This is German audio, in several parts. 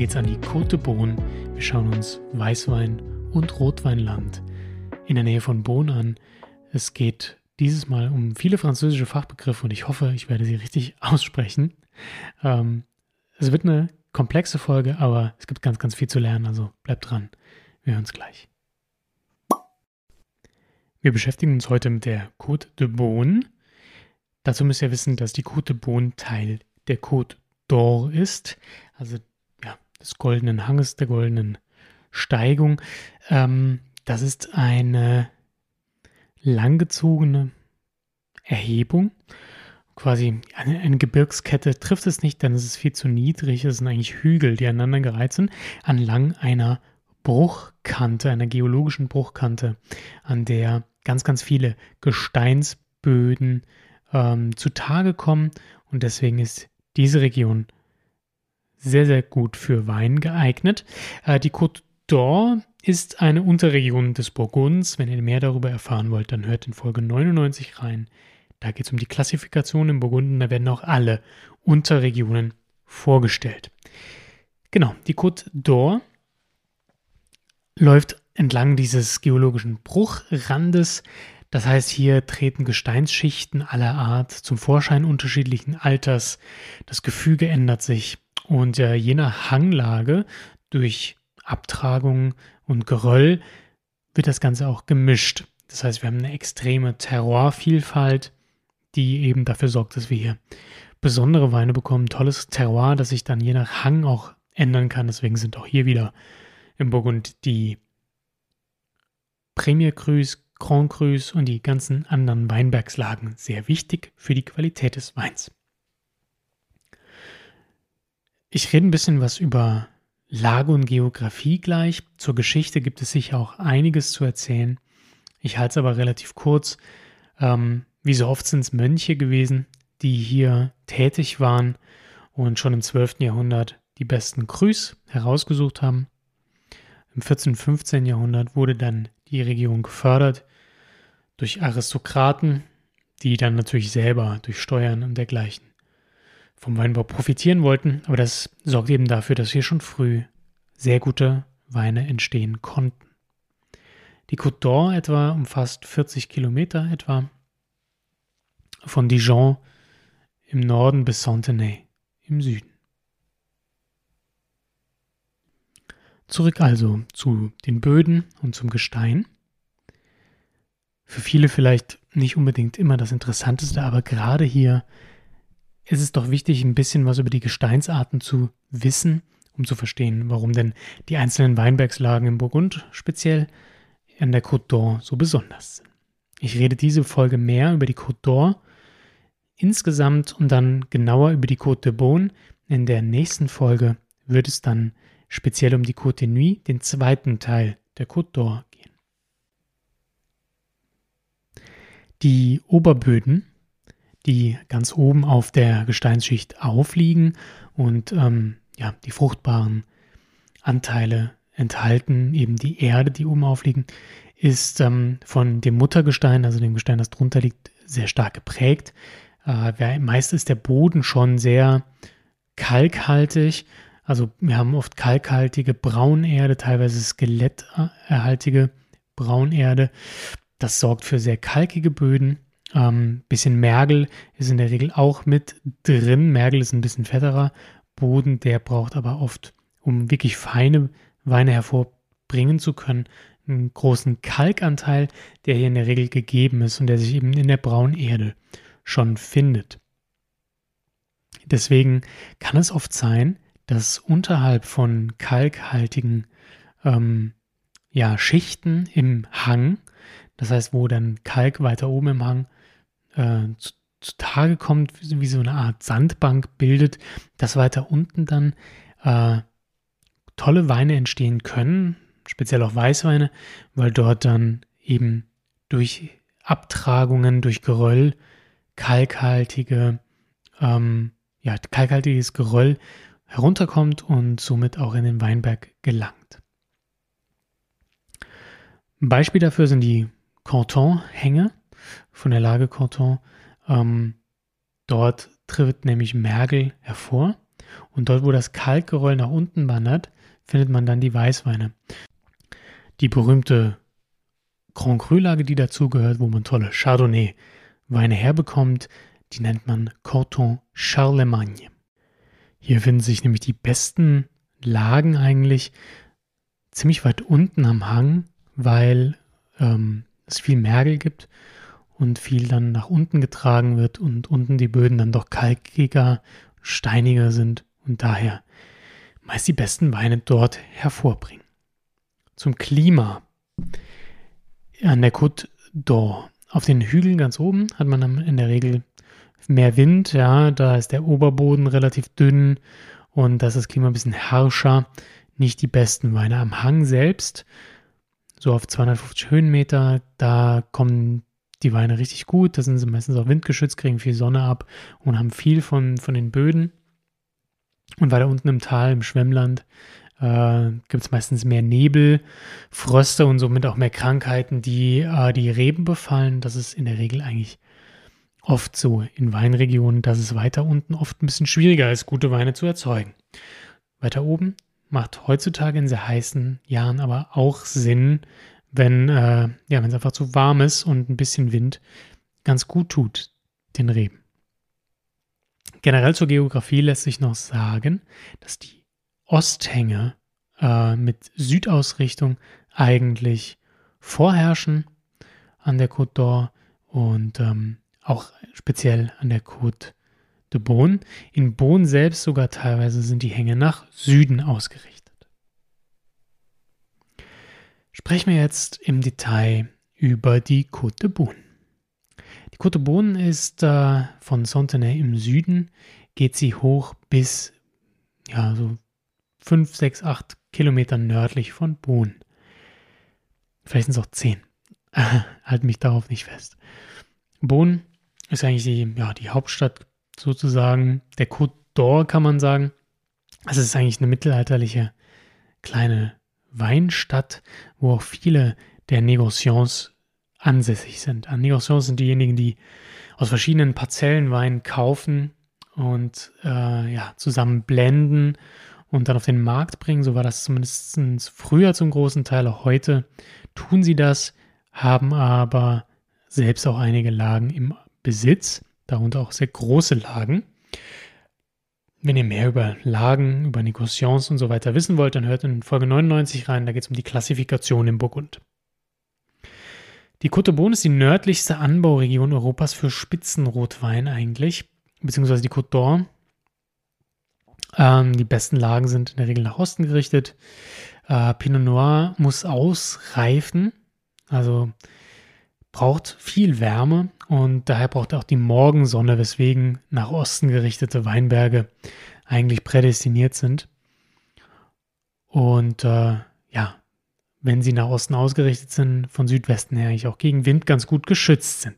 Heute geht es an die Côte de Beaune. Wir schauen uns Weißwein und Rotweinland in der Nähe von Beaune an. Es geht dieses Mal um viele französische Fachbegriffe und ich hoffe, ich werde sie richtig aussprechen. Ähm, es wird eine komplexe Folge, aber es gibt ganz, ganz viel zu lernen, also bleibt dran. Wir hören uns gleich. Wir beschäftigen uns heute mit der Côte de Beaune. Dazu müsst ihr wissen, dass die Côte de Beaune Teil der Côte d'Or ist, also des goldenen Hanges, der goldenen Steigung. Ähm, das ist eine langgezogene Erhebung, quasi eine, eine, Gebirgskette trifft es nicht, denn es ist viel zu niedrig. Es sind eigentlich Hügel, die aneinander gereiht sind, anlang einer Bruchkante, einer geologischen Bruchkante, an der ganz, ganz viele Gesteinsböden ähm, zutage kommen und deswegen ist diese Region sehr, sehr gut für Wein geeignet. Äh, die Côte d'Or ist eine Unterregion des Burgunds. Wenn ihr mehr darüber erfahren wollt, dann hört in Folge 99 rein. Da geht es um die Klassifikation im Burgunden. Da werden auch alle Unterregionen vorgestellt. Genau, die Côte d'Or läuft entlang dieses geologischen Bruchrandes. Das heißt, hier treten Gesteinsschichten aller Art zum Vorschein unterschiedlichen Alters. Das Gefüge ändert sich und äh, je nach Hanglage durch Abtragung und Geröll wird das Ganze auch gemischt. Das heißt, wir haben eine extreme Terroirvielfalt, die eben dafür sorgt, dass wir hier besondere Weine bekommen. Tolles Terroir, das sich dann je nach Hang auch ändern kann. Deswegen sind auch hier wieder im Burgund die Premier Crus, Grand Crus und die ganzen anderen Weinbergslagen sehr wichtig für die Qualität des Weins. Ich rede ein bisschen was über Lage und Geografie gleich. Zur Geschichte gibt es sicher auch einiges zu erzählen. Ich halte es aber relativ kurz. Ähm, wie so oft sind es Mönche gewesen, die hier tätig waren und schon im 12. Jahrhundert die besten Crus herausgesucht haben. Im 14. und 15. Jahrhundert wurde dann die Region gefördert durch Aristokraten, die dann natürlich selber durch Steuern und dergleichen vom Weinbau profitieren wollten, aber das sorgt eben dafür, dass hier schon früh sehr gute Weine entstehen konnten. Die Côte d'Or etwa umfasst 40 Kilometer etwa von Dijon im Norden bis Fontenay im Süden. Zurück also zu den Böden und zum Gestein. Für viele vielleicht nicht unbedingt immer das Interessanteste, aber gerade hier ist es doch wichtig, ein bisschen was über die Gesteinsarten zu wissen, um zu verstehen, warum denn die einzelnen Weinbergslagen im Burgund speziell an der Côte d'Or so besonders sind. Ich rede diese Folge mehr über die Côte d'Or insgesamt und dann genauer über die Côte de Beaune. In der nächsten Folge wird es dann speziell um die Côte de Nuit, den zweiten Teil der Côte d'Or, gehen. Die Oberböden die ganz oben auf der Gesteinsschicht aufliegen und ähm, ja, die fruchtbaren Anteile enthalten, eben die Erde, die oben aufliegen, ist ähm, von dem Muttergestein, also dem Gestein, das drunter liegt, sehr stark geprägt. Äh, meist ist der Boden schon sehr kalkhaltig. Also wir haben oft kalkhaltige Braunerde, teilweise skeletterhaltige Braunerde. Das sorgt für sehr kalkige Böden. Ähm, bisschen Mergel ist in der Regel auch mit drin. Mergel ist ein bisschen fetterer Boden, der braucht aber oft, um wirklich feine Weine hervorbringen zu können, einen großen Kalkanteil, der hier in der Regel gegeben ist und der sich eben in der braunen Erde schon findet. Deswegen kann es oft sein, dass unterhalb von kalkhaltigen ähm, ja, Schichten im Hang, das heißt, wo dann Kalk weiter oben im Hang äh, zu, zutage kommt, wie so eine Art Sandbank bildet, dass weiter unten dann äh, tolle Weine entstehen können, speziell auch Weißweine, weil dort dann eben durch Abtragungen, durch Geröll, kalkhaltige, ähm, ja, kalkhaltiges Geröll herunterkommt und somit auch in den Weinberg gelangt. Ein Beispiel dafür sind die Canton-Hänge von der Lage Canton. Ähm, dort tritt nämlich Mergel hervor. Und dort, wo das Kalkgeröll nach unten wandert, findet man dann die Weißweine. Die berühmte Grand Cru-Lage, die dazugehört, wo man tolle Chardonnay-Weine herbekommt, die nennt man Corton Charlemagne. Hier finden sich nämlich die besten Lagen eigentlich ziemlich weit unten am Hang, weil ähm, es viel Mergel gibt und viel dann nach unten getragen wird und unten die Böden dann doch kalkiger, steiniger sind und daher meist die besten Weine dort hervorbringen. Zum Klima. An der Côte d'Or. Auf den Hügeln ganz oben hat man in der Regel mehr Wind, ja, da ist der Oberboden relativ dünn und das ist das Klima ein bisschen harscher. Nicht die besten Weine. Am Hang selbst, so auf 250 Höhenmeter, da kommen die Weine richtig gut. Da sind sie meistens auch windgeschützt, kriegen viel Sonne ab und haben viel von, von den Böden. Und weiter unten im Tal, im Schwemmland, äh, gibt es meistens mehr Nebel, Fröste und somit auch mehr Krankheiten, die äh, die Reben befallen. Das ist in der Regel eigentlich oft so in Weinregionen, dass es weiter unten oft ein bisschen schwieriger ist, gute Weine zu erzeugen. Weiter oben macht heutzutage in sehr heißen Jahren aber auch Sinn, wenn äh, ja, es einfach zu warm ist und ein bisschen Wind ganz gut tut den Reben. Generell zur Geografie lässt sich noch sagen, dass die Osthänge äh, mit Südausrichtung eigentlich vorherrschen an der Côte d'Or und ähm, auch speziell an der Côte de Beaune. In Beaune selbst sogar teilweise sind die Hänge nach Süden ausgerichtet. Sprechen wir jetzt im Detail über die Côte de Beaune. Die Côte de Beaune ist äh, von Sontenay im Süden, geht sie hoch bis ja, so 5, 6, 8 Kilometer nördlich von Beaune. Vielleicht sind es auch 10. halt mich darauf nicht fest. Beaune ist eigentlich die, ja, die Hauptstadt sozusagen der Côte d'Or, kann man sagen. Also es ist eigentlich eine mittelalterliche kleine Weinstadt, wo auch viele der Negociants ansässig sind. An Negociants sind diejenigen, die aus verschiedenen Parzellen Wein kaufen und äh, ja, zusammen blenden und dann auf den Markt bringen. So war das zumindest früher zum großen Teil. Auch heute tun sie das, haben aber selbst auch einige Lagen im Besitz, darunter auch sehr große Lagen. Wenn ihr mehr über Lagen, über Negociants und so weiter wissen wollt, dann hört in Folge 99 rein, da geht es um die Klassifikation im Burgund. Die Côte Beaune ist die nördlichste Anbauregion Europas für Spitzenrotwein eigentlich, beziehungsweise die Côte d'Or. Ähm, die besten Lagen sind in der Regel nach Osten gerichtet. Äh, Pinot Noir muss ausreifen, also braucht viel Wärme und daher braucht auch die Morgensonne, weswegen nach Osten gerichtete Weinberge eigentlich prädestiniert sind. Und äh, ja, wenn sie nach Osten ausgerichtet sind, von Südwesten her eigentlich auch gegen Wind ganz gut geschützt sind.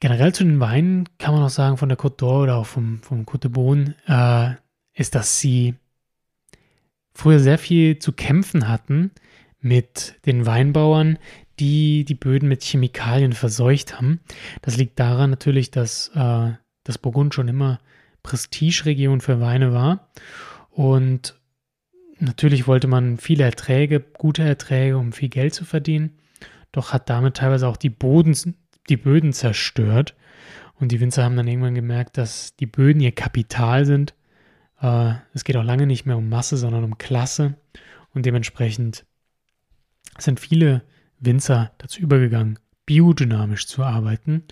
Generell zu den Weinen kann man auch sagen, von der Côte d'Or oder auch vom, vom Côte de Beaune, äh, ist, dass sie früher sehr viel zu kämpfen hatten mit den Weinbauern, die die Böden mit Chemikalien verseucht haben. Das liegt daran natürlich, dass äh, das Burgund schon immer Prestigeregion für Weine war. Und natürlich wollte man viele Erträge, gute Erträge, um viel Geld zu verdienen. Doch hat damit teilweise auch die, Boden, die Böden zerstört. Und die Winzer haben dann irgendwann gemerkt, dass die Böden ihr Kapital sind. Äh, es geht auch lange nicht mehr um Masse, sondern um Klasse. Und dementsprechend sind viele Winzer dazu übergegangen, biodynamisch zu arbeiten.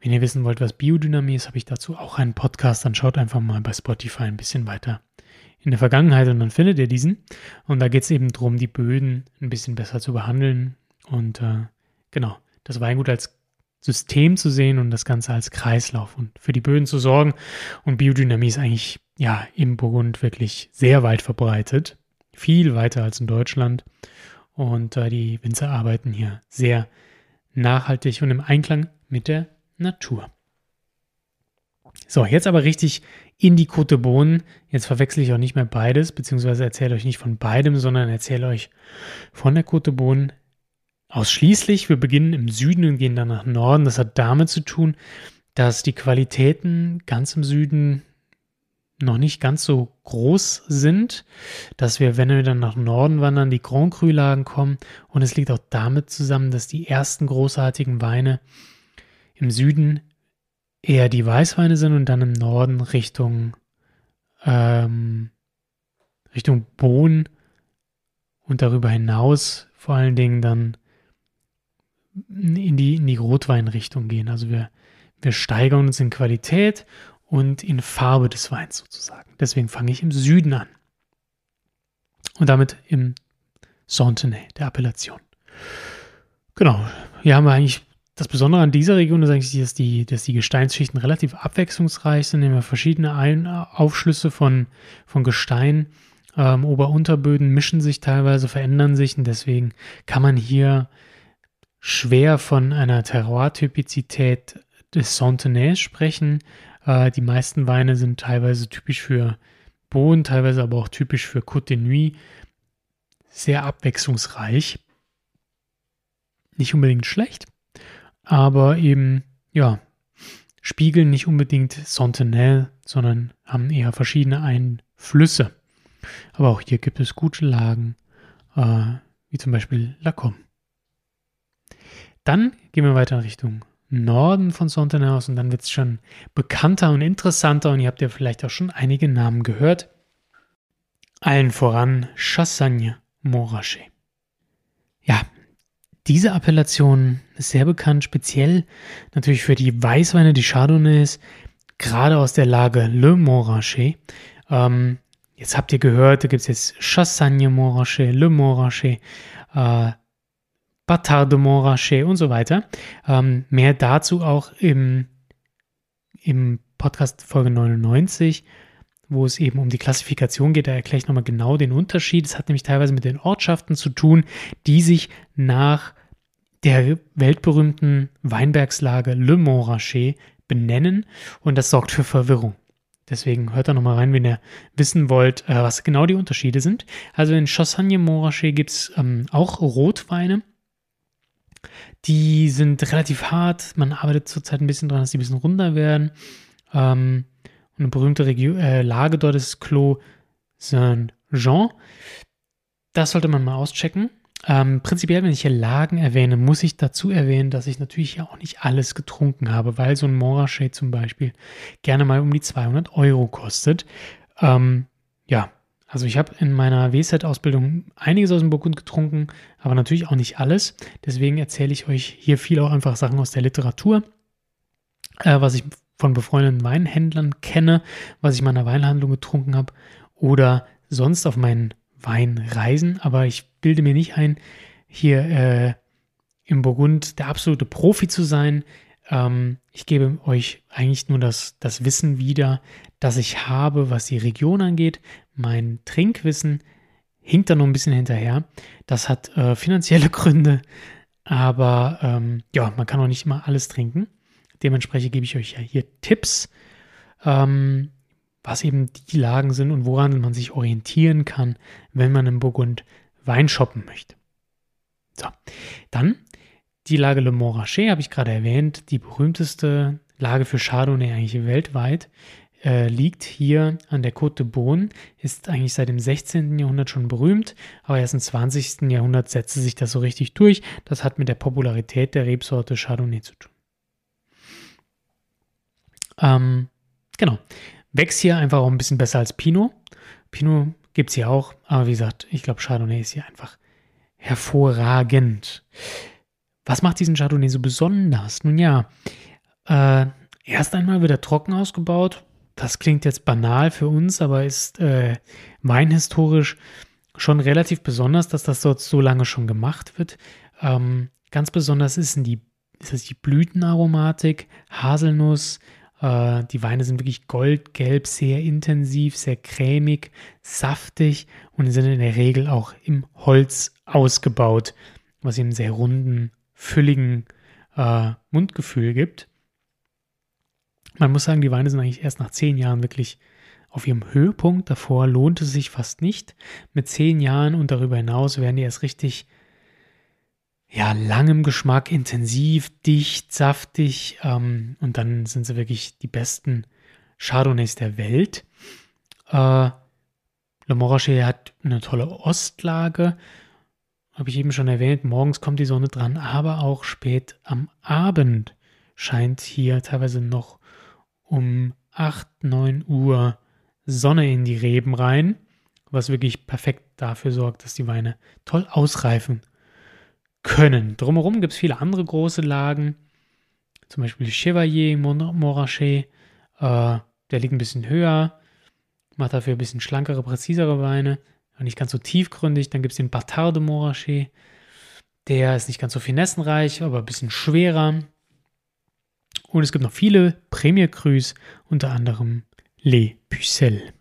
Wenn ihr wissen wollt, was Biodynamie ist, habe ich dazu auch einen Podcast. Dann schaut einfach mal bei Spotify ein bisschen weiter in der Vergangenheit und dann findet ihr diesen. Und da geht es eben darum, die Böden ein bisschen besser zu behandeln und äh, genau, das Weingut als System zu sehen und das Ganze als Kreislauf und für die Böden zu sorgen. Und Biodynamie ist eigentlich ja im Burgund wirklich sehr weit verbreitet, viel weiter als in Deutschland. Und äh, die Winzer arbeiten hier sehr nachhaltig und im Einklang mit der Natur. So, jetzt aber richtig in die Côte Bohnen. Jetzt verwechsel ich auch nicht mehr beides, beziehungsweise erzähle euch nicht von beidem, sondern erzähle euch von der Côte Bohnen ausschließlich. Wir beginnen im Süden und gehen dann nach Norden. Das hat damit zu tun, dass die Qualitäten ganz im Süden noch nicht ganz so groß sind, dass wir, wenn wir dann nach Norden wandern, die Grand Cru-Lagen kommen. Und es liegt auch damit zusammen, dass die ersten großartigen Weine im Süden eher die Weißweine sind und dann im Norden Richtung, ähm, Richtung Bohnen und darüber hinaus vor allen Dingen dann in die, in die Rotweinrichtung gehen. Also wir, wir steigern uns in Qualität und in Farbe des Weins sozusagen. Deswegen fange ich im Süden an. Und damit im Sontenay, der Appellation. Genau, hier haben wir eigentlich das Besondere an dieser Region ist eigentlich, dass die, dass die Gesteinsschichten relativ abwechslungsreich sind. Nehmen wir verschiedene Ein Aufschlüsse von, von Gestein. Ähm, Ober-Unterböden mischen sich teilweise, verändern sich und deswegen kann man hier schwer von einer Terroir-Typizität des Sontenay sprechen. Äh, die meisten Weine sind teilweise typisch für Bohnen, teilweise aber auch typisch für Côte de Nuit. Sehr abwechslungsreich. Nicht unbedingt schlecht, aber eben, ja, spiegeln nicht unbedingt Sentinelle, sondern haben eher verschiedene Einflüsse. Aber auch hier gibt es gute Lagen, äh, wie zum Beispiel Lacombe. Dann gehen wir weiter in Richtung Norden von Sontenhaus und dann wird es schon bekannter und interessanter und ihr habt ja vielleicht auch schon einige Namen gehört. Allen voran Chassagne Montrachet. Ja, diese Appellation ist sehr bekannt, speziell natürlich für die Weißweine, die Chardonnays, gerade aus der Lage Le Montrachet. Ähm, jetzt habt ihr gehört, da gibt es jetzt Chassagne Montrachet, Le Montrachet, äh, Bâtard de Montrachet und so weiter. Ähm, mehr dazu auch im, im Podcast Folge 99, wo es eben um die Klassifikation geht. Da erkläre ich nochmal genau den Unterschied. Es hat nämlich teilweise mit den Ortschaften zu tun, die sich nach der weltberühmten Weinbergslage Le Montrachet benennen und das sorgt für Verwirrung. Deswegen hört da nochmal rein, wenn ihr wissen wollt, äh, was genau die Unterschiede sind. Also in Chassagne Montrachet gibt es ähm, auch Rotweine, die sind relativ hart. Man arbeitet zurzeit ein bisschen dran, dass die ein bisschen runder werden. Ähm, eine berühmte Regio äh, Lage dort ist Clos Saint-Jean. Das sollte man mal auschecken. Ähm, prinzipiell, wenn ich hier Lagen erwähne, muss ich dazu erwähnen, dass ich natürlich ja auch nicht alles getrunken habe, weil so ein Montrachet zum Beispiel gerne mal um die 200 Euro kostet. Ähm, ja, also ich habe in meiner WSET-Ausbildung einiges aus dem Burgund getrunken, aber natürlich auch nicht alles. Deswegen erzähle ich euch hier viel auch einfach Sachen aus der Literatur, äh, was ich von befreundeten Weinhändlern kenne, was ich in meiner Weinhandlung getrunken habe oder sonst auf meinen Weinreisen. Aber ich bilde mir nicht ein, hier äh, im Burgund der absolute Profi zu sein. Ähm, ich gebe euch eigentlich nur das, das Wissen wieder, das ich habe, was die Region angeht. Mein Trinkwissen hinkt da noch ein bisschen hinterher. Das hat äh, finanzielle Gründe, aber ähm, ja, man kann auch nicht immer alles trinken. Dementsprechend gebe ich euch ja hier Tipps, ähm, was eben die Lagen sind und woran man sich orientieren kann, wenn man im Burgund Wein shoppen möchte. So, dann die Lage Le Montrachet habe ich gerade erwähnt, die berühmteste Lage für Chardonnay eigentlich weltweit, äh, liegt hier an der Côte de Beaune, ist eigentlich seit dem 16. Jahrhundert schon berühmt, aber erst im 20. Jahrhundert setzte sich das so richtig durch. Das hat mit der Popularität der Rebsorte Chardonnay zu tun. Ähm, genau. Wächst hier einfach auch ein bisschen besser als Pinot. Pinot gibt es hier auch, aber wie gesagt, ich glaube, Chardonnay ist hier einfach hervorragend. Was macht diesen Chardonnay so besonders? Nun ja, äh, erst einmal wird er trocken ausgebaut. Das klingt jetzt banal für uns, aber ist äh, weinhistorisch schon relativ besonders, dass das dort so lange schon gemacht wird. Ähm, ganz besonders ist, die, ist es die Blütenaromatik, Haselnuss. Äh, die Weine sind wirklich goldgelb, sehr intensiv, sehr cremig, saftig und sind in der Regel auch im Holz ausgebaut, was ihm einen sehr runden fülligen äh, Mundgefühl gibt. Man muss sagen, die Weine sind eigentlich erst nach zehn Jahren wirklich auf ihrem Höhepunkt. Davor lohnt es sich fast nicht. Mit zehn Jahren und darüber hinaus werden die erst richtig, ja, langem Geschmack, intensiv, dicht, saftig. Ähm, und dann sind sie wirklich die besten Chardonnays der Welt. Äh, Le Morachet hat eine tolle Ostlage. Habe ich eben schon erwähnt, morgens kommt die Sonne dran, aber auch spät am Abend scheint hier teilweise noch um 8, 9 Uhr Sonne in die Reben rein, was wirklich perfekt dafür sorgt, dass die Weine toll ausreifen können. Drumherum gibt es viele andere große Lagen, zum Beispiel Chevalier Montrachet, äh, der liegt ein bisschen höher, macht dafür ein bisschen schlankere, präzisere Weine, nicht ganz so tiefgründig. Dann gibt es den Bâtard de Montrachet, der ist nicht ganz so finessenreich, aber ein bisschen schwerer. Und es gibt noch viele Premier Crus, unter anderem Les Pucelles.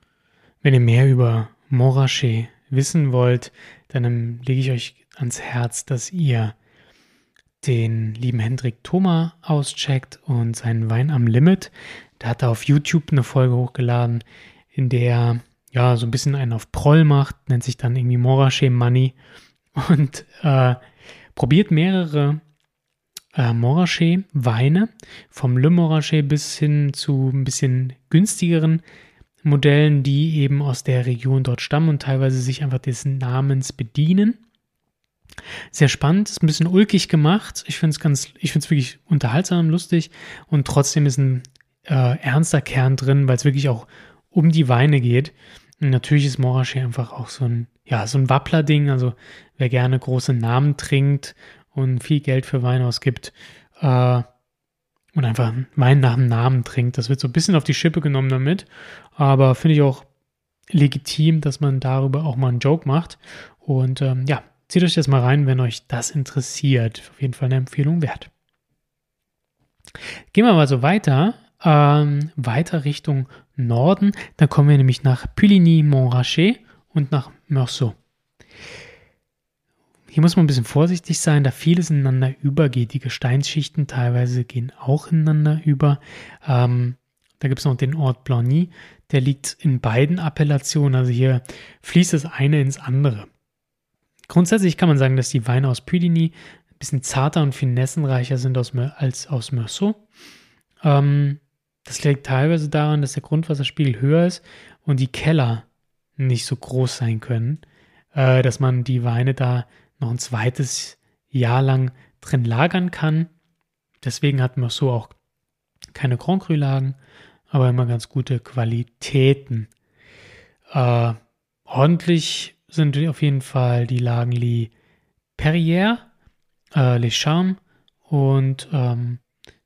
Wenn ihr mehr über Montrachet wissen wollt, dann ähm, lege ich euch ans Herz, dass ihr den lieben Hendrik Thoma auscheckt und seinen Wein am Limit. Da hat er auf YouTube eine Folge hochgeladen, in der ja so ein bisschen einen auf Proll macht, nennt sich dann irgendwie Morachet Money und äh, probiert mehrere äh, Morachet Weine vom Le Morachet bis hin zu ein bisschen günstigeren Modellen, die eben aus der Region dort stammen und teilweise sich einfach des Namens bedienen. Sehr spannend, ist ein bisschen ulkig gemacht. Ich finde es ganz, ich finde es wirklich unterhaltsam, lustig und trotzdem ist ein äh, ernster Kern drin, weil es wirklich auch um die Weine geht. Und natürlich ist Morachet einfach auch so ein, ja, so ein Wappler-Ding. Also wer gerne große Namen trinkt und viel Geld für Wein ausgibt äh, und einfach Wein nach dem Namen trinkt, das wird so ein bisschen auf die Schippe genommen damit. Aber finde ich auch legitim, dass man darüber auch mal einen Joke macht. Und ähm, ja, zieht euch das mal rein, wenn euch das interessiert. Auf jeden Fall eine Empfehlung wert. Gehen wir mal so weiter. Ähm, weiter Richtung Norden. Da kommen wir nämlich nach Puligny-Montrachet und nach Meursault. Hier muss man ein bisschen vorsichtig sein, da vieles ineinander übergeht. Die Gesteinsschichten teilweise gehen auch ineinander über. Ähm, da gibt es noch den Ort Blangy, der liegt in beiden Appellationen. Also hier fließt das eine ins andere. Grundsätzlich kann man sagen, dass die Weine aus Puligny ein bisschen zarter und finessenreicher sind als aus Meursault. Ähm, das liegt teilweise daran, dass der Grundwasserspiegel höher ist und die Keller nicht so groß sein können, äh, dass man die Weine da noch ein zweites Jahr lang drin lagern kann. Deswegen hat man so auch keine Grand Cru-Lagen, aber immer ganz gute Qualitäten. Äh, ordentlich sind auf jeden Fall die Lagen Les Perrières, äh, Les Charmes und ähm,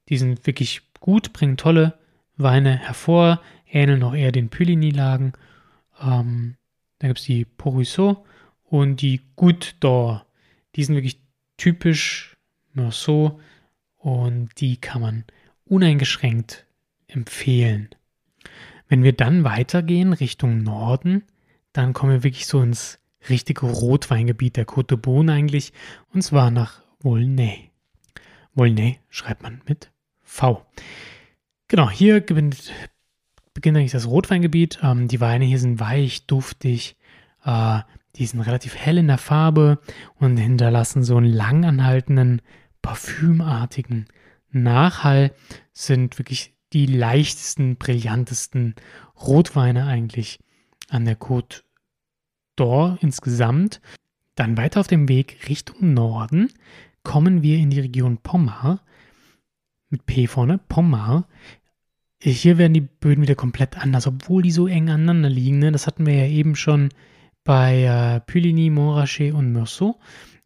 die sind wirklich gut, bringen tolle Weine hervor, ähneln auch eher den Puligny-Lagen. Ähm, da gibt es die Poruisseau und die Goutte d'Or. Die sind wirklich typisch Meursault und die kann man uneingeschränkt empfehlen. Wenn wir dann weitergehen Richtung Norden, dann kommen wir wirklich so ins richtige Rotweingebiet der Côte de Beaune eigentlich, und zwar nach Volnay. Volnay schreibt man mit V. Genau, hier beginnt, beginnt eigentlich das Rotweingebiet. Ähm, die Weine hier sind weich, duftig, äh, die sind relativ hell in der Farbe und hinterlassen so einen langanhaltenden, parfümartigen Nachhall. Sind wirklich die leichtesten, brillantesten Rotweine eigentlich an der Côte d'Or insgesamt. Dann weiter auf dem Weg Richtung Norden kommen wir in die Region Pommard mit P vorne, Pommard. Hier werden die Böden wieder komplett anders, obwohl die so eng aneinander liegen. Ne? Das hatten wir ja eben schon bei äh, Puligny, Montrachet und Meursault.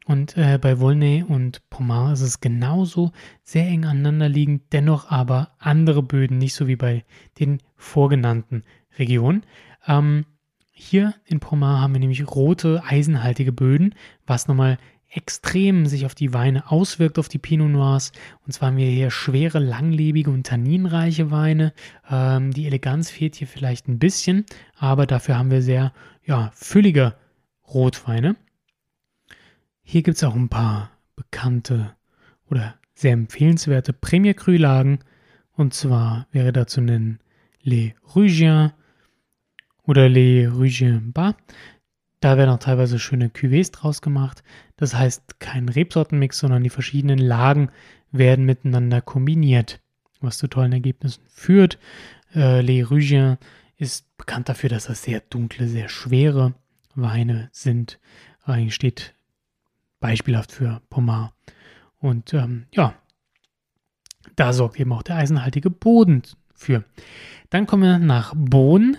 Und äh, bei Volnay und Pommard ist es genauso sehr eng aneinander liegend, dennoch aber andere Böden, nicht so wie bei den vorgenannten Regionen. Ähm, hier in Pommard haben wir nämlich rote, eisenhaltige Böden, was nochmal extrem sich auf die Weine auswirkt, auf die Pinot Noirs. Und zwar haben wir hier schwere, langlebige und tanninreiche Weine. Ähm, die Eleganz fehlt hier vielleicht ein bisschen, aber dafür haben wir sehr ja, füllige Rotweine. Hier gibt es auch ein paar bekannte oder sehr empfehlenswerte Premier Cru-Lagen. Und zwar wäre da zu nennen Les Rugiens oder Les Rugiens Bas. Da werden auch teilweise schöne Cuvées draus gemacht. Das heißt kein Rebsortenmix, sondern die verschiedenen Lagen werden miteinander kombiniert, was zu tollen Ergebnissen führt. Äh, Les Rugiens ist bekannt dafür, dass das sehr dunkle, sehr schwere Weine sind. Eigentlich steht beispielhaft für Pomar. Und ähm, ja, da sorgt eben auch der eisenhaltige Boden für. Dann kommen wir nach Bonn.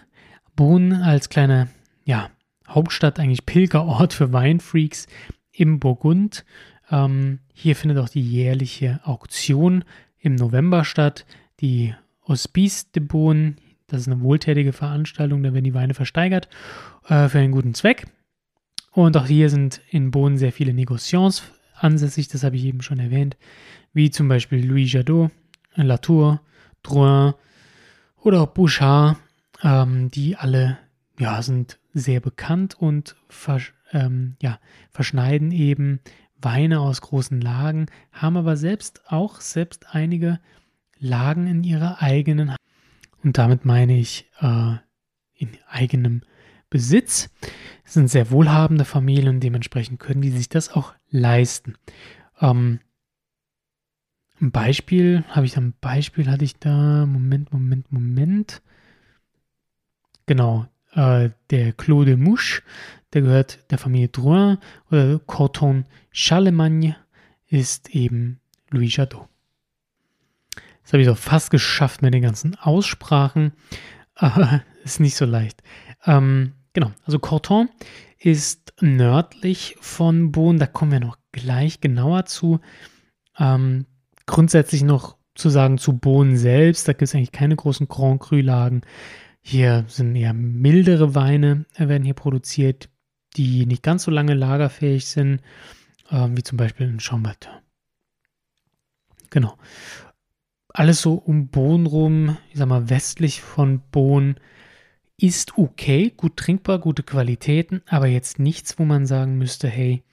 Bonn als kleine, ja, Hauptstadt, eigentlich Pilgerort für Weinfreaks im Burgund. Ähm, hier findet auch die jährliche Auktion im November statt. Die Hospice de Bonn, das ist eine wohltätige Veranstaltung, da werden die Weine versteigert äh, für einen guten Zweck. Und auch hier sind in Bonn sehr viele Negociants ansässig, das habe ich eben schon erwähnt, wie zum Beispiel Louis Jadot, Latour, Drouin oder auch Bouchard, ähm, die alle ja, sind sehr bekannt und versch ähm, ja, verschneiden eben Weine aus großen Lagen, haben aber selbst auch selbst einige Lagen in ihrer eigenen und damit meine ich äh, in eigenem Besitz. Es sind sehr wohlhabende Familien und dementsprechend können die sich das auch leisten. Ähm, ein Beispiel, habe ich da ein Beispiel, hatte ich da, Moment, Moment, Moment. Genau, äh, der Claude Mouche, der gehört der Familie Drouin oder Corton Charlemagne ist eben Louis Jadot. Das habe ich doch fast geschafft mit den ganzen Aussprachen, aber ist nicht so leicht. Ähm, genau, also Corton ist nördlich von Beaune, da kommen wir noch gleich genauer zu. Ähm, grundsätzlich noch zu sagen zu Bohnen selbst, da gibt es eigentlich keine großen Grand Cru-Lagen. Hier sind eher mildere Weine, äh, werden hier produziert, die nicht ganz so lange lagerfähig sind, äh, wie zum Beispiel ein Chambertin. Genau. Alles so um Bohnen rum, ich sag mal westlich von Bohnen, ist okay, gut trinkbar, gute Qualitäten, aber jetzt nichts, wo man sagen müsste, hey,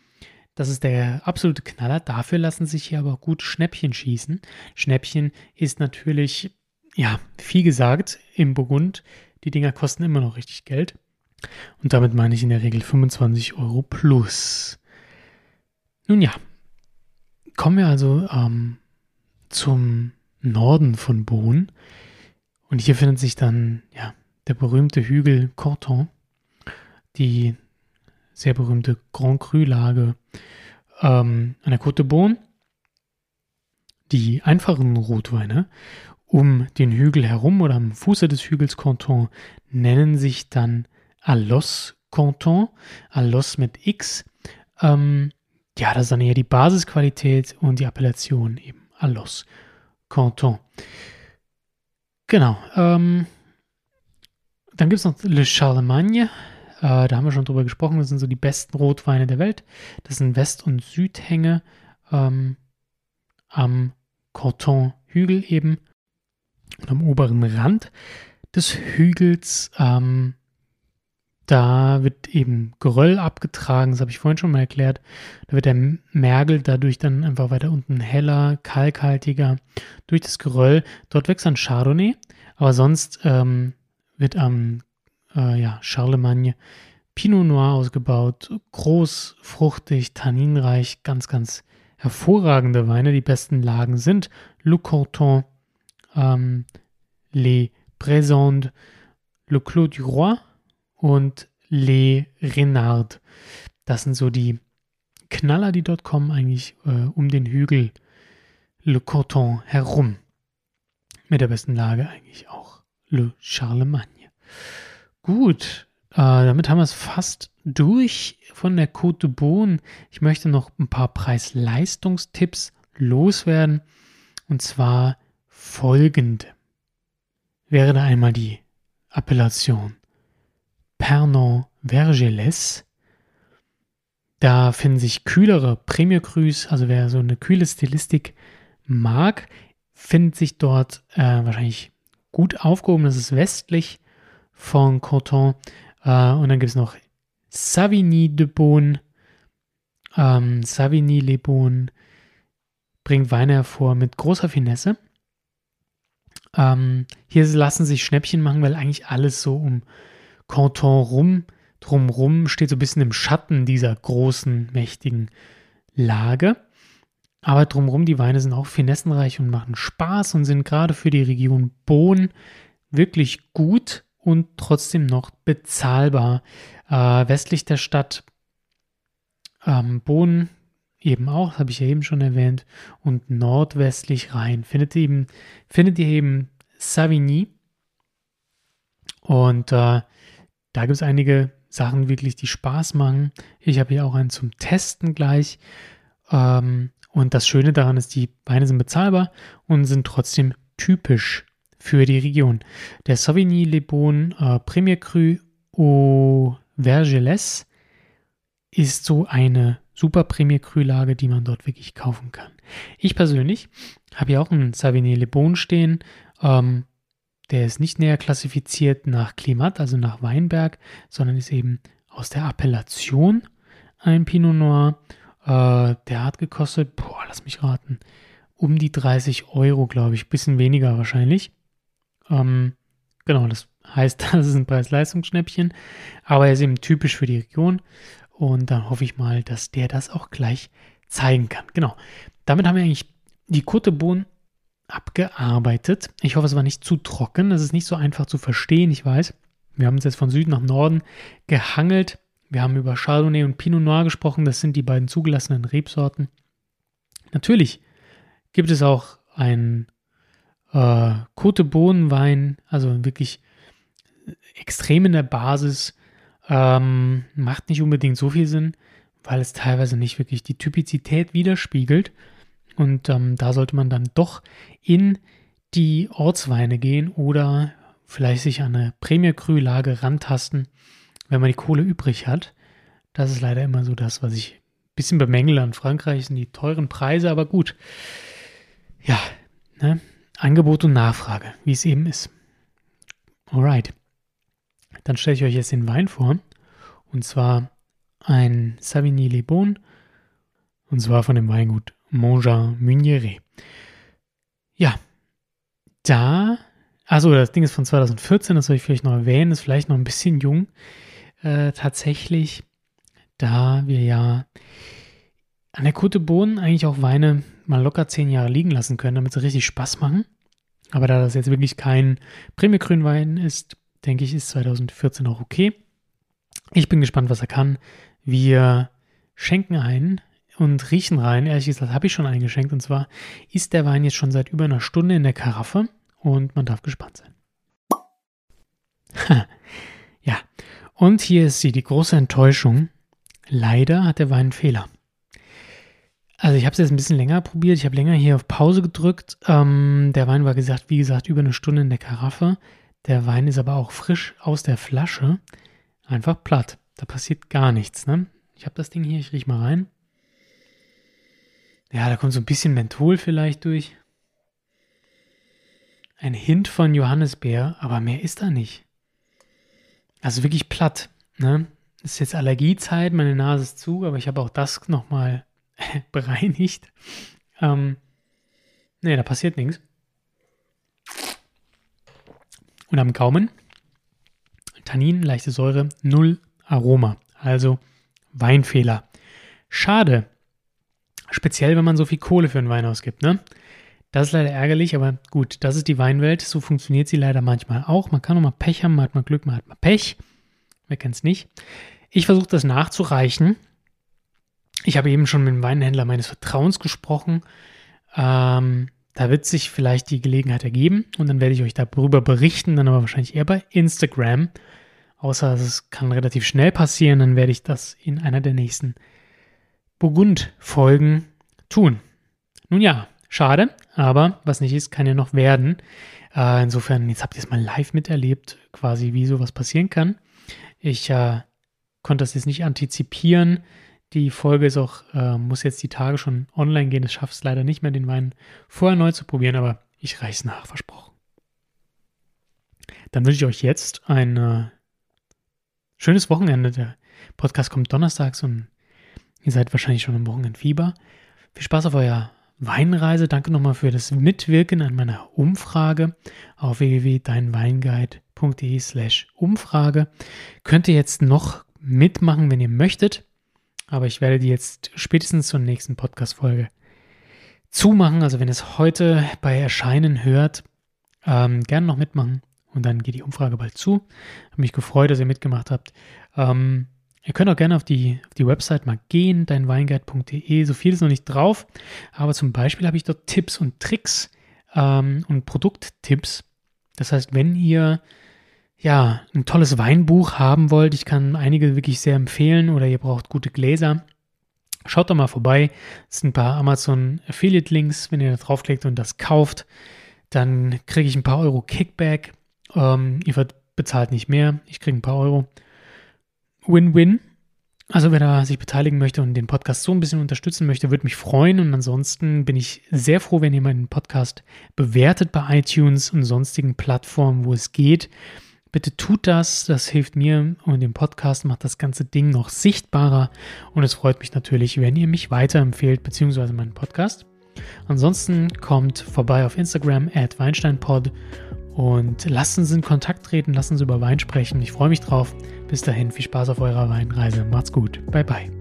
das ist der absolute Knaller. Dafür lassen sich hier aber gut Schnäppchen schießen. Schnäppchen ist natürlich, ja, viel gesagt im Burgund. Die Dinger kosten immer noch richtig Geld. Und damit meine ich in der Regel 25 Euro plus. Nun ja, kommen wir also ähm, zum Norden von Beaune. Und hier findet sich dann ja, der berühmte Hügel Corton, die sehr berühmte Grand Cru-Lage ähm, an der Côte de Beaune. Die einfachen Rotweine um den Hügel herum oder am Fuße des Hügels Canton nennen sich dann Alos Canton, Alos mit X. Ähm, ja, das ist dann eher die Basisqualität und die Appellation eben Alos Canton. Genau. Ähm, dann gibt es noch Le Charlemagne. Äh, da haben wir schon drüber gesprochen. Das sind so die besten Rotweine der Welt. Das sind West- und Südhänge ähm, am Corton-Hügel eben. Und am oberen Rand des Hügels, ähm, da wird eben Geröll abgetragen, das habe ich vorhin schon mal erklärt. Da wird der Mergel dadurch dann einfach weiter unten heller, kalkhaltiger durch das Geröll. Dort wächst dann Chardonnay, aber sonst ähm, wird am äh, ja, Charlemagne Pinot Noir ausgebaut. Groß, fruchtig, tanninreich, ganz, ganz hervorragende Weine. Die besten Lagen sind Le Corton, ähm, Les Présentes, Le Clos du Roi und Les Renards. Das sind so die Knaller, die dort kommen, eigentlich äh, um den Hügel Le Corton herum. Mit der besten Lage eigentlich auch Le Charlemagne. Gut, äh, damit haben wir es fast durch von der Côte de Beaune. Ich möchte noch ein paar Preis-Leistungstipps loswerden. Und zwar folgende. Wäre da einmal die Appellation Pernon Vergelès. Da finden sich kühlere Premier Crus, also wer so eine kühle Stilistik mag, findet sich dort äh, wahrscheinlich gut aufgehoben. Das ist westlich von Coton. Äh, und dann gibt es noch Savigny de Beaune. Ähm, Savigny les Beaune bringt Weine hervor mit großer Finesse. Ähm, hier lassen sich Schnäppchen machen, weil eigentlich alles so um Canton rum drumrum steht so ein bisschen im Schatten dieser großen, mächtigen Lage. Aber drumrum, die Weine sind auch finessenreich und machen Spaß und sind gerade für die Region Bohn wirklich gut und trotzdem noch bezahlbar. Äh, westlich der Stadt ähm, Bohn eben auch, habe ich ja eben schon erwähnt, und nordwestlich rein findet ihr eben, findet ihr eben Savigny. Und äh, da gibt es einige Sachen wirklich, die Spaß machen. Ich habe hier auch einen zum Testen gleich. Ähm, und das Schöne daran ist, die Weine sind bezahlbar und sind trotzdem typisch für die Region. Der Sauvigny Le Bon äh, Premier Cru au Vergelès ist so eine super Premier Cru Lage, die man dort wirklich kaufen kann. Ich persönlich habe hier auch einen Sauvigny Le Bon stehen. Ähm, der ist nicht näher klassifiziert nach Klimat, also nach Weinberg, sondern ist eben aus der Appellation ein Pinot Noir äh, der hat gekostet, boah, lass mich raten, um die 30 Euro, glaube ich. Bisschen weniger wahrscheinlich. Ähm, genau, das heißt, das ist ein Preis-Leistungsschnäppchen. Aber er ist eben typisch für die Region. Und dann hoffe ich mal, dass der das auch gleich zeigen kann. Genau. Damit haben wir eigentlich die Côte Bohnen abgearbeitet. Ich hoffe, es war nicht zu trocken. Es ist nicht so einfach zu verstehen, ich weiß. Wir haben uns jetzt von Süden nach Norden gehangelt. Wir haben über Chardonnay und Pinot Noir gesprochen, das sind die beiden zugelassenen Rebsorten. Natürlich gibt es auch einen äh, Cote Bohnenwein, also wirklich extrem in der Basis, ähm, macht nicht unbedingt so viel Sinn, weil es teilweise nicht wirklich die Typizität widerspiegelt. Und ähm, da sollte man dann doch in die Ortsweine gehen oder vielleicht sich an eine Premier Cru Lage rantasten wenn man die Kohle übrig hat. Das ist leider immer so das, was ich ein bisschen bemängele an Frankreich, sind die teuren Preise, aber gut. Ja, ne? Angebot und Nachfrage, wie es eben ist. Alright. Dann stelle ich euch jetzt den Wein vor. Und zwar ein Savigny Le Bon. Und zwar von dem Weingut Montjean Meunieret. Ja, da, also das Ding ist von 2014, das soll ich vielleicht noch erwähnen, ist vielleicht noch ein bisschen jung äh, tatsächlich, da wir ja an der Côte Bohnen eigentlich auch Weine mal locker zehn Jahre liegen lassen können, damit sie richtig Spaß machen. Aber da das jetzt wirklich kein Premiergrünwein ist, denke ich, ist 2014 auch okay. Ich bin gespannt, was er kann. Wir schenken ein und riechen rein. Ehrlich gesagt, habe ich schon eingeschenkt. Und zwar ist der Wein jetzt schon seit über einer Stunde in der Karaffe und man darf gespannt sein. ja, und hier ist sie, die große Enttäuschung. Leider hat der Wein einen Fehler. Also ich habe es jetzt ein bisschen länger probiert. Ich habe länger hier auf Pause gedrückt. Ähm, der Wein war gesagt, wie gesagt, über eine Stunde in der Karaffe. Der Wein ist aber auch frisch aus der Flasche. Einfach platt. Da passiert gar nichts. Ne? Ich habe das Ding hier, ich rieche mal rein. Ja, da kommt so ein bisschen Menthol vielleicht durch. Ein Hint von Johannisbeer, aber mehr ist da nicht. Also wirklich platt. Ne? Ist jetzt Allergiezeit, meine Nase ist zu, aber ich habe auch das nochmal bereinigt. Ähm, ne, da passiert nichts. Und am Gaumen Tannin, leichte Säure, null Aroma. Also Weinfehler. Schade. Speziell, wenn man so viel Kohle für einen Wein ausgibt, ne? Das ist leider ärgerlich, aber gut, das ist die Weinwelt. So funktioniert sie leider manchmal auch. Man kann auch mal Pech haben, man hat mal Glück, man hat mal Pech. Wer kennt es nicht? Ich versuche das nachzureichen. Ich habe eben schon mit dem Weinhändler meines Vertrauens gesprochen. Ähm, da wird sich vielleicht die Gelegenheit ergeben und dann werde ich euch darüber berichten, dann aber wahrscheinlich eher bei Instagram. Außer es kann relativ schnell passieren, dann werde ich das in einer der nächsten Burgund-Folgen tun. Nun ja, Schade, aber was nicht ist, kann ja noch werden. Äh, insofern, jetzt habt ihr es mal live miterlebt, quasi wie sowas passieren kann. Ich äh, konnte das jetzt nicht antizipieren. Die Folge ist auch, äh, muss jetzt die Tage schon online gehen. Es schafft es leider nicht mehr, den Wein vorher neu zu probieren, aber ich reiche es nach, versprochen. Dann wünsche ich euch jetzt ein äh, schönes Wochenende. Der Podcast kommt donnerstags und ihr seid wahrscheinlich schon im Wochenendfieber. Viel Spaß auf euer Weinreise. Danke nochmal für das Mitwirken an meiner Umfrage auf www.deinweinguide.de slash Umfrage. Könnt ihr jetzt noch mitmachen, wenn ihr möchtet. Aber ich werde die jetzt spätestens zur nächsten Podcast-Folge zumachen. Also wenn es heute bei Erscheinen hört, ähm, gerne noch mitmachen. Und dann geht die Umfrage bald zu. Habe mich gefreut, dass ihr mitgemacht habt. Ähm, ihr könnt auch gerne auf die, auf die Website mal gehen, deinweinguide.de. So viel ist noch nicht drauf. Aber zum Beispiel habe ich dort Tipps und Tricks ähm, und Produkttipps. Das heißt, wenn ihr ja ein tolles Weinbuch haben wollt, ich kann einige wirklich sehr empfehlen oder ihr braucht gute Gläser, schaut doch mal vorbei. Es sind ein paar Amazon Affiliate Links. Wenn ihr da draufklickt und das kauft, dann kriege ich ein paar Euro Kickback. Ähm, ihr bezahlt nicht mehr, ich kriege ein paar Euro. Win-win. Also wer da sich beteiligen möchte und den Podcast so ein bisschen unterstützen möchte, würde mich freuen. Und ansonsten bin ich sehr froh, wenn ihr meinen Podcast bewertet bei iTunes und sonstigen Plattformen, wo es geht. Bitte tut das, das hilft mir und dem Podcast macht das ganze Ding noch sichtbarer. Und es freut mich natürlich, wenn ihr mich weiterempfehlt, beziehungsweise meinen Podcast. Ansonsten kommt vorbei auf Instagram at WeinsteinPod und lasst uns in Kontakt treten, lasst uns über Wein sprechen. Ich freue mich drauf. Bis dahin, viel Spaß auf eurer Weinreise. Macht's gut. Bye bye.